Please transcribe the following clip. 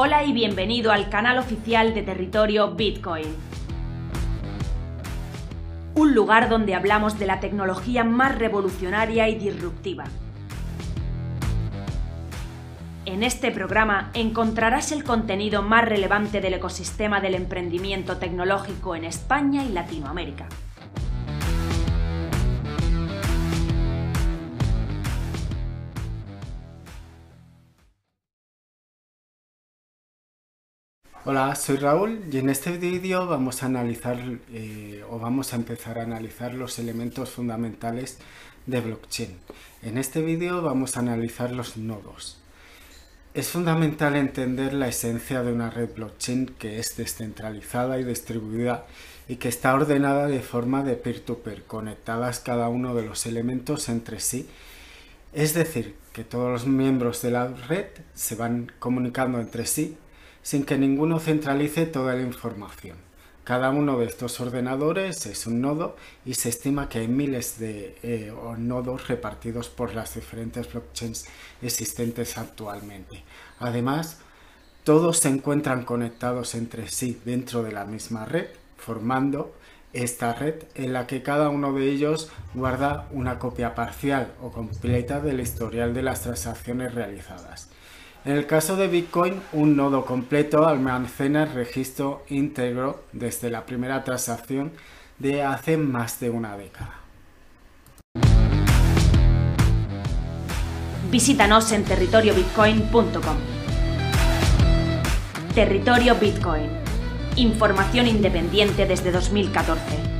Hola y bienvenido al canal oficial de Territorio Bitcoin. Un lugar donde hablamos de la tecnología más revolucionaria y disruptiva. En este programa encontrarás el contenido más relevante del ecosistema del emprendimiento tecnológico en España y Latinoamérica. Hola, soy Raúl y en este vídeo vamos a analizar eh, o vamos a empezar a analizar los elementos fundamentales de blockchain. En este vídeo vamos a analizar los nodos. Es fundamental entender la esencia de una red blockchain que es descentralizada y distribuida y que está ordenada de forma de peer-to-peer, -peer, conectadas cada uno de los elementos entre sí. Es decir, que todos los miembros de la red se van comunicando entre sí sin que ninguno centralice toda la información. Cada uno de estos ordenadores es un nodo y se estima que hay miles de eh, nodos repartidos por las diferentes blockchains existentes actualmente. Además, todos se encuentran conectados entre sí dentro de la misma red, formando esta red en la que cada uno de ellos guarda una copia parcial o completa del historial de las transacciones realizadas. En el caso de Bitcoin, un nodo completo almacena el registro íntegro desde la primera transacción de hace más de una década. Visítanos en territoriobitcoin.com. Territorio Bitcoin. Información independiente desde 2014.